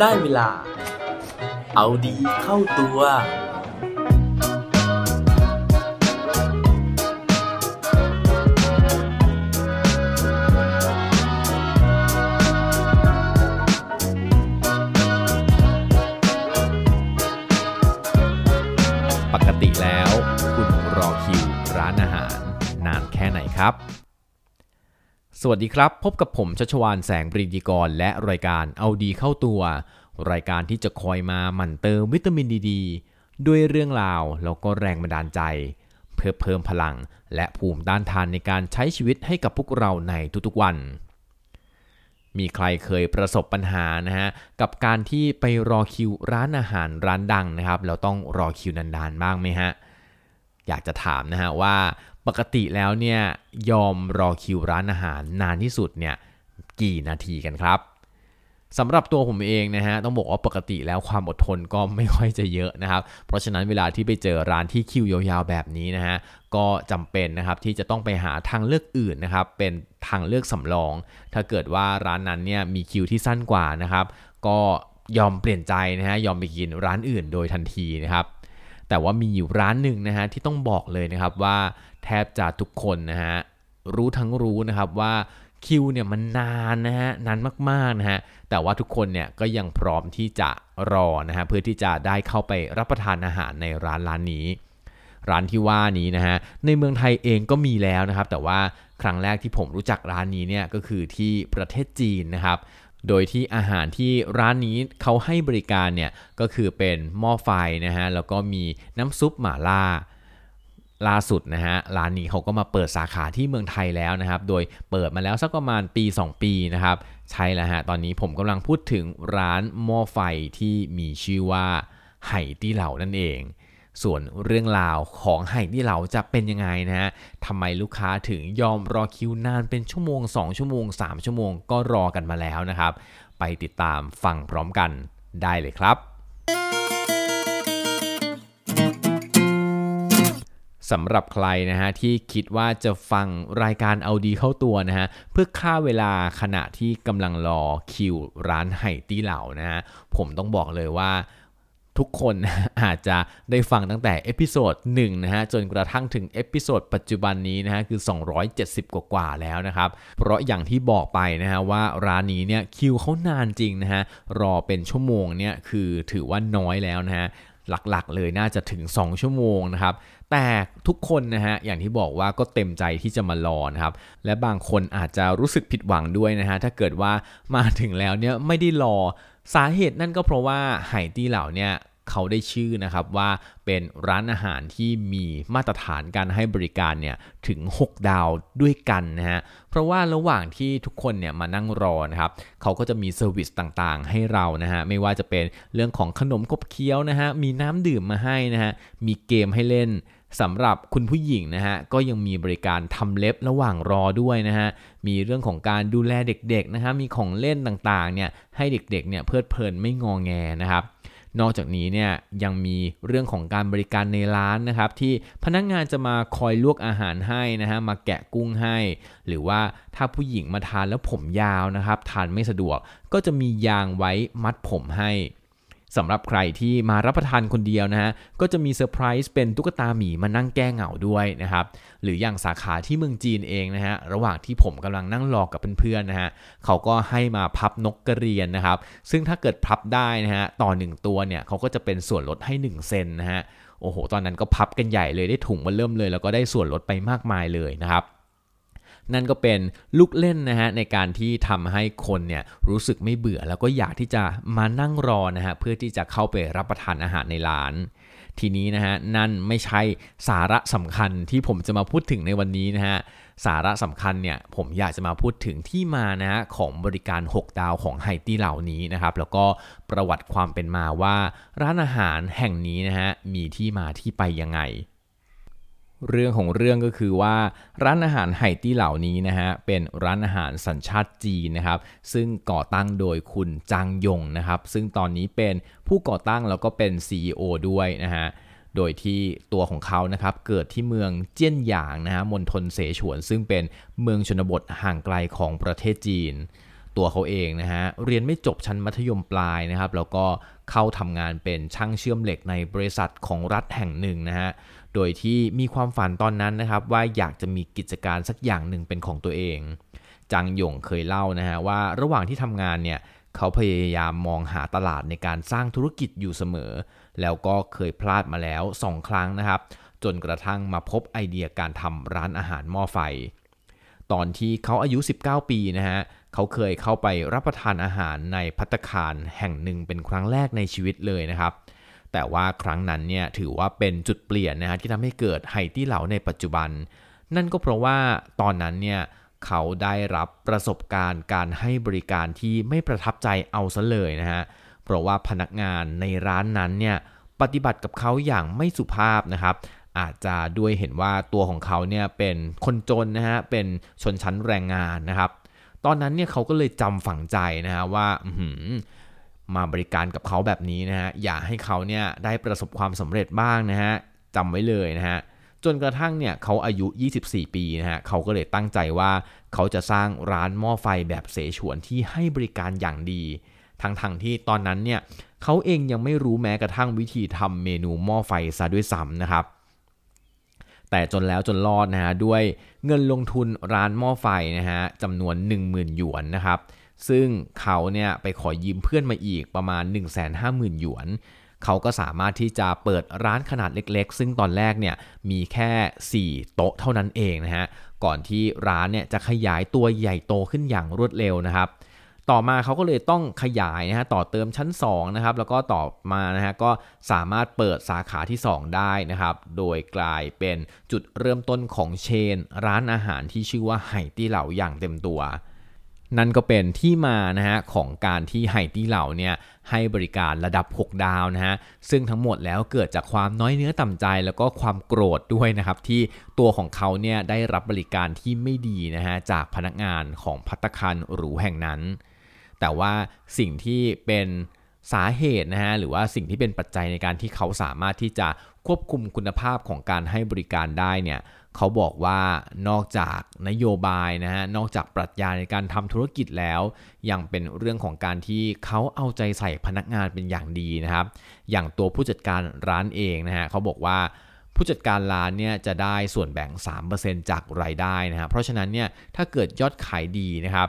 ได้เวลา เอาดีเข้าตัว ปกติแล้ว คุณรอคิวร้านอาหาร นานแค่ไหนครับ สวัสดีครับ พบกับผมชัชวานแสงปรีดีกร และรายการเอาดีเข้าตัว รายการที่จะคอยมาหมั่นเติมวิตามินดีดด้วยเรื่องราวแล้วก็แรงบันดาลใจ เพื่อเพิ่มพลัง และภูมิต้านทานในการใช้ชีวิตให้กับพวกเราในทุกๆวัน มีใครเคยประสบปัญหานะฮะกับการที่ไปรอคิวร้านอาหารร้านดังนะครับแล้วต้องรอคิวนานๆบ้างไหมฮะ อยากจะถามนะฮะว่าปกติแล้วเนี่ยยอมรอคิวร้านอาหารนานที่สุดเนี่ยกี่นาทีกันครับสำหรับตัวผมเองนะฮะต้องบอกว่าปกติแล้วความอดทนก็ไม่ค่อยจะเยอะนะครับ เพราะฉะนั้นเวลาที่ไปเจอร้านที่คิวยาวๆแบบนี้นะฮะก็จำเป็นนะครับที่จะต้องไปหาทางเลือกอื่นนะครับเป็นทางเลือกสำรอง ถ้าเกิดว่าร้านนั้นเนี่ยมีคิวที่สั้นกว่านะครับ ก็ยอมเปลี่ยนใจนะฮะยอมไปกินร้านอื่นโดยทันทีนะครับ แต่ว่ามีอยู่ร้านหนึ่งนะฮะที่ต้องบอกเลยนะครับว่าแทบจะทุกคนนะฮะรู้ทั้งรู้นะครับว่าคิวเนี่ยมันนานนะฮะนานมากๆนะฮะแต่ว่าทุกคนเนี่ยก็ยังพร้อมที่จะรอนะฮะเพื่อที่จะได้เข้าไปรับประทานอาหารในร้านร้านนี้ ร้านที่ว่านี้นะฮะในเมืองไทยเองก็มีแล้วนะครับ แต่ว่าครั้งแรกที่ผมรู้จักร้านนี้เนี่ยก็คือที่ประเทศจีนนะครับ โดยที่อาหารที่ร้านนี้เขาให้บริการเนี่ยก็คือเป็นหม้อไฟนะฮะแล้วก็มีน้ำซุปหม่าล่าล่าสุดนะฮะร้านนี้เขาก็มาเปิดสาขาที่เมืองไทยแล้วนะครับ โดยเปิดมาแล้วสักประมาณปี 2 ปีนะครับ ใช่แล้วฮะตอนนี้ผมกำลังพูดถึงร้านหม้อไฟที่มีชื่อว่าไหตี้เหล่านั่นเอง ส่วนเรื่องราวของไหตี้เหล่าจะเป็นยังไงนะฮะทำไมลูกค้าถึงยอมรอคิวนานเป็นชั่วโมง 2 ชั่วโมง 3 ชั่วโมงก็รอกันมาแล้วนะครับ ไปติดตามฟังพร้อมกันได้เลยครับสำหรับใครนะฮะที่คิดว่าจะฟังรายการเอาดีเข้าตัวนะฮะเพื่อฆ่าเวลาขณะที่กำลังรอคิวร้านไห่ตี้เหล่านะฮะผมต้องบอกเลยว่า ทุกคนอาจจะได้ฟังตั้งแต่ episode 1นะฮะจนกระทั่งถึง episode ปัจจุบันนี้นะฮะคือ 270 กว่ากว่าแล้วนะครับ เพราะอย่างที่บอกไปนะฮะว่าร้านนี้เนี่ยคิวเขานานจริงนะฮะรอเป็นชั่วโมงเนี่ยคือถือว่าน้อยแล้วนะฮะหลักๆ เลยน่าจะถึง 2 ชั่วโมงนะครับ แต่ทุกคนนะฮะ อย่างที่บอกว่าก็เต็มใจที่จะมารอนะครับ และบางคนอาจจะรู้สึกผิดหวังด้วยนะฮะ ถ้าเกิดว่ามาถึงแล้วเนี่ยไม่ได้รอ สาเหตุนั่นก็เพราะว่าไหตี้เหล่าเนี่ยเขาได้ชื่อนะครับว่าเป็นร้านอาหารที่มีมาตรฐานการให้บริการเนี่ยถึง 6 ดาวด้วยกันนะฮะเพราะว่าระหว่างที่ทุกคนเนี่ยมานั่งรอนะครับเขาก็จะมี service ต่างๆ ให้เรานะฮะไม่ว่าจะเป็นเรื่องของขนมขบเคี้ยวนะฮะมีน้ำดื่มมาให้นะฮะมีเกมให้เล่น สำหรับคุณผู้หญิงนะฮะก็ยังมีบริการทำเล็บระหว่างรอด้วยนะฮะมีเรื่องของการดูแลเด็กๆนะฮะมีของเล่นต่างๆเนี่ยให้เด็กๆเนี่ยเพลิดเพลินไม่งอแงนะครับนอกจากนี้เนี่ยยังมีเรื่องของการบริการในร้านนะครับที่พนักงานจะมาคอยลวกอาหารให้นะฮะมาแกะกุ้งให้ หรือว่าถ้าผู้หญิงมาทานแล้วผมยาวนะครับทานไม่สะดวกก็จะมียางไว้มัดผมให้ สำหรับใครที่มารับประทานคนเดียวนะฮะก็จะมีเซอร์ไพรส์เป็นตุ๊กตาหมีมานั่งแก้เหงาด้วยนะครับหรืออย่างสาขาที่เมืองจีนเองนะฮะระหว่างที่ผมกำลังนั่งรอกับเพื่อนๆนะฮะเขาก็ให้มาพับนกกระเรียนนะครับ ซึ่งถ้าเกิดพับได้นะฮะต่อ 1 ตัวเนี่ยเขาก็จะเป็นส่วนลดให้ 1 เซนนะฮะโอ้โห ตอนนั้นก็พับกันใหญ่เลยได้ถุงมาเริ่มเลย แล้วก็ได้ส่วนลดไปมากมายเลยนะครับ นั่นก็เป็นลูกเล่นนะฮะในการที่ทำให้คนเนี่ยรู้สึกไม่เบื่อ แล้วก็อยากที่จะมานั่งรอนะฮะเพื่อที่จะเข้าไปรับประทานอาหารในร้านทีนี้นะฮะนั่นไม่ใช่สาระสำคัญที่ผมจะมาพูดถึงในวันนี้นะฮะสาระสำคัญเนี่ยผมอยากจะมาพูดถึงที่มานะฮะของบริการ 6 ดาวของไฮตี้เหล่านี้นะครับแล้วก็ประวัติความเป็นมาว่า ร้านอาหารแห่งนี้นะฮะมีที่มาที่ไปยังไง เรื่องของเรื่องก็คือว่าร้านอาหารไห่ตี้เหล่านี้นะฮะเป็นร้านอาหารสัญชาติจีนนะครับ ซึ่งก่อตั้งโดยคุณจางยงนะครับ ซึ่งตอนนี้เป็นผู้ก่อตั้งแล้วก็เป็น CEO ด้วยนะฮะโดยที่ตัวของเขานะครับเกิดที่เมืองเจี้ยนหยางนะฮะมณฑลเสฉวน ซึ่งเป็นเมืองชนบทห่างไกลของประเทศจีน ตัวเขาเองนะฮะเรียนไม่จบชั้นมัธยมปลายนะครับ แล้วก็เข้าทำงานเป็นช่างเชื่อมเหล็กในบริษัทของรัฐแห่งหนึ่งนะฮะ โดยที่มีความฝันตอนนั้นนะครับว่าอยากจะมีกิจการสักอย่างหนึ่งเป็นของตัวเองจังหยงเคยเล่านะฮะว่าระหว่างที่ทำงานเนี่ยเขาพยายามมองหาตลาดในการสร้างธุรกิจอยู่เสมอ แล้วก็เคยพลาดมาแล้ว 2 ครั้งนะครับ จนกระทั่งมาพบไอเดียการทำร้านอาหารหม้อไฟ ตอนที่เขาอายุ 19 ปีนะฮะเขาเคยเข้าไปรับประทานอาหารในพัตคารแห่งหนึ่งเป็นครั้งแรกในชีวิตเลยนะครับ แต่ว่าครั้งนั้นเนี่ยถือว่าเป็นจุดเปลี่ยนนะฮะที่ทำให้เกิดไฮตี้เหลาในปัจจุบัน นั่นก็เพราะว่าตอนนั้นเนี่ยเขาได้รับประสบการณ์การให้บริการที่ไม่ประทับใจเอาซะเลยนะฮะเพราะว่าพนักงานในร้านนั้นเนี่ยปฏิบัติกับเขาอย่างไม่สุภาพนะครับ อาจจะด้วยเห็นว่าตัวของเขาเนี่ยเป็นคนจนนะฮะเป็นชนชั้นแรงงานนะครับ ตอนนั้นเนี่ยเขาก็เลยจำฝังใจนะฮะว่า มาบริการกับเขาแบบนี้นะฮะอยากให้เขาเนี่ยได้ประสบความสำเร็จบ้างนะฮะจำไว้เลยนะฮะจนกระทั่งเนี่ยเขาอายุ 24 ปีนะฮะเขาก็เลยตั้งใจว่าเขาจะสร้างร้านหม้อไฟแบบเสฉวนที่ให้บริการอย่างดี ทั้งๆทที่ตอนนั้นเนี่ยเขาเองยังไม่รู้แม้กระทั่งวิธีทำเมนูหม้อไฟซะด้วยซ้ำนะครับ แต่จนแล้วจนรอดนะฮะด้วยเงินลงทุนร้านหม้อไฟนะฮะจำนวน 10,000 หยวนนะครับ ซึ่งเขาเนี่ยไปขอยืมเพื่อนมาอีกประมาณ 150,000 หยวน เขาก็สามารถที่จะเปิดร้านขนาดเล็กๆ ซึ่งตอนแรกเนี่ยมีแค่ 4 โต๊ะเท่านั้นเองนะฮะ ก่อนที่ร้านเนี่ยจะขยายตัวใหญ่โตขึ้นอย่างรวดเร็วนะครับ ต่อมาเขาก็เลยต้องขยายนะฮะต่อเติมชั้น2นะครับ แล้วก็ต่อมานะฮะก็สามารถเปิดสาขาที่ 2 ได้นะครับ โดยกลายเป็นจุดเริ่มต้นของเชน ร้านอาหารที่ชื่อว่าไห่ตี้เหลาอย่างเต็มตัว นั่นก็เป็นที่มานะฮะของการที่ไฮตี้เหล่าเนี่ยให้บริการระดับ 6 ดาวนะฮะซึ่งทั้งหมดแล้วเกิดจากความน้อยเนื้อต่ำใจแล้วก็ความโกรธด้วยนะครับ ที่ตัวของเขาเนี่ยได้รับบริการที่ไม่ดีนะฮะจากพนักงานของพัตคารหรูแห่งนั้น แต่ว่าสิ่งที่เป็นสาเหตุนะฮะหรือว่าสิ่งที่เป็นปัจจัยในการที่เขาสามารถที่จะควบคุมคุณภาพของการให้บริการได้เนี่ย เขาบอกว่านอกจากนโยบายนะฮะนอกจากปรัชญาในการทำธุรกิจแล้ว ยังเป็นเรื่องของการที่เขาเอาใจใส่พนักงานเป็นอย่างดีนะครับ อย่างตัวผู้จัดการร้านเองนะฮะเขาบอกว่าผู้จัดการร้านเนี่ยจะได้ส่วนแบ่ง 3%จากรายได้นะฮะเพราะฉะนั้นเนี่ยถ้าเกิดยอดขายดีนะครับ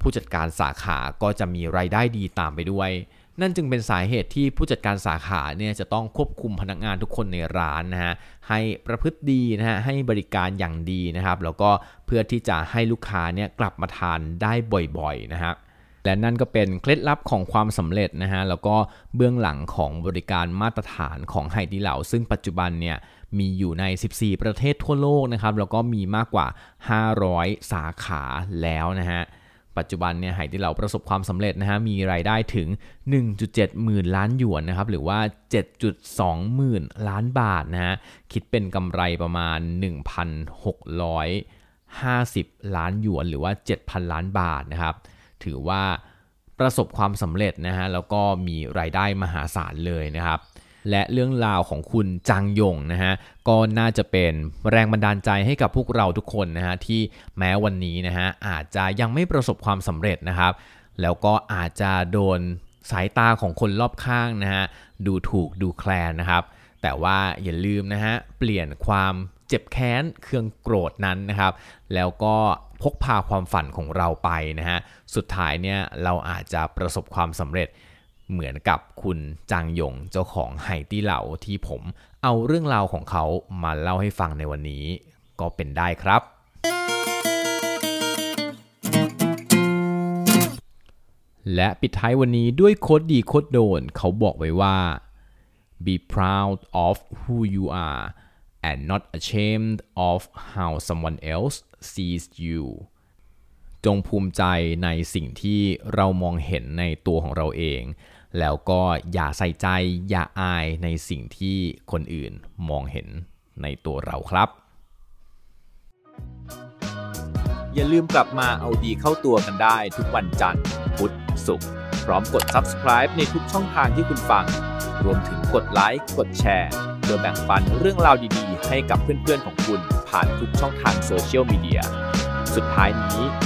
ผู้จัดการสาขาก็จะมีรายได้ดีตามไปด้วย นั่นจึงเป็นสาเหตุที่ผู้จัดการสาขาเนี่ยจะต้องควบคุมพนักงานทุกคนในร้านนะฮะให้ประพฤติดีนะฮะให้บริการอย่างดีนะครับแล้วก็เพื่อที่จะให้ลูกค้าเนี่ยกลับมาทานได้บ่อยๆนะครับและนั่นก็เป็นเคล็ดลับของความสำเร็จนะฮะแล้วก็เบื้องหลังของบริการมาตรฐานของไฮดีเหลาซึ่งปัจจุบันเนี่ยมีอยู่ใน 14 ประเทศทั่วโลกนะครับแล้วก็มีมากกว่า 500 สาขาแล้วนะฮะ ปัจจุบันเนี่ยไหที่เราประสบความสำเร็จนะฮะมีรายได้ถึง 1.7 หมื่นล้านหยวนนะครับหรือว่า 7.2 หมื่นล้านบาทนะฮะคิดเป็นกำไรประมาณ 1,650 ล้านหยวนหรือว่า 7,000 ล้านบาทนะครับถือว่าประสบความสำเร็จนะฮะแล้วก็มีรายได้มหาศาลเลยนะครับ และเรื่องราวของคุณจังยงนะฮะก็น่าจะเป็นแรงบันดาลใจให้กับพวกเราทุกคนนะฮะที่แม้วันนี้นะฮะอาจจะยังไม่ประสบความสำเร็จนะครับ แล้วก็อาจจะโดนสายตาของคนรอบข้างนะฮะดูถูกดูแคลนนะครับ แต่ว่าอย่าลืมนะฮะเปลี่ยนความเจ็บแค้นเครื่องโกรธนั้นนะครับ แล้วก็พกพาความฝันของเราไปนะฮะสุดท้ายเนี่ยเราอาจจะประสบความสำเร็จ เหมือนกับคุณจางยงเจ้าของไฮตี้เหล่าที่ผมเอาเรื่องราวของเขามาเล่าให้ฟังในวันนี้ ก็เป็นได้ครับ และปิดท้ายวันนี้ด้วยโคดดีโคดโดน เขาบอกไว้ว่า be proud of who you are and not ashamed of how someone else sees you จงภูมิใจในสิ่งที่เรามองเห็นในตัวของเราเอง แล้วก็อย่าใส่ใจอย่าอายในสิ่งที่คนอื่นมองเห็นในตัวเราครับ อย่าลืมกลับมาเอาดีเข้าตัวกันได้ทุกวันจันทร์พุธศุกร์พร้อมกด subscribe ในทุกช่องทางที่คุณฟัง รวมถึงกดไลค์กดแชร์เพื่อแบ่งปันเรื่องราวดีๆ ให้กับเพื่อนๆของคุณผ่านทุกช่องทางโซเชียลมีเดียสุดท้ายนี้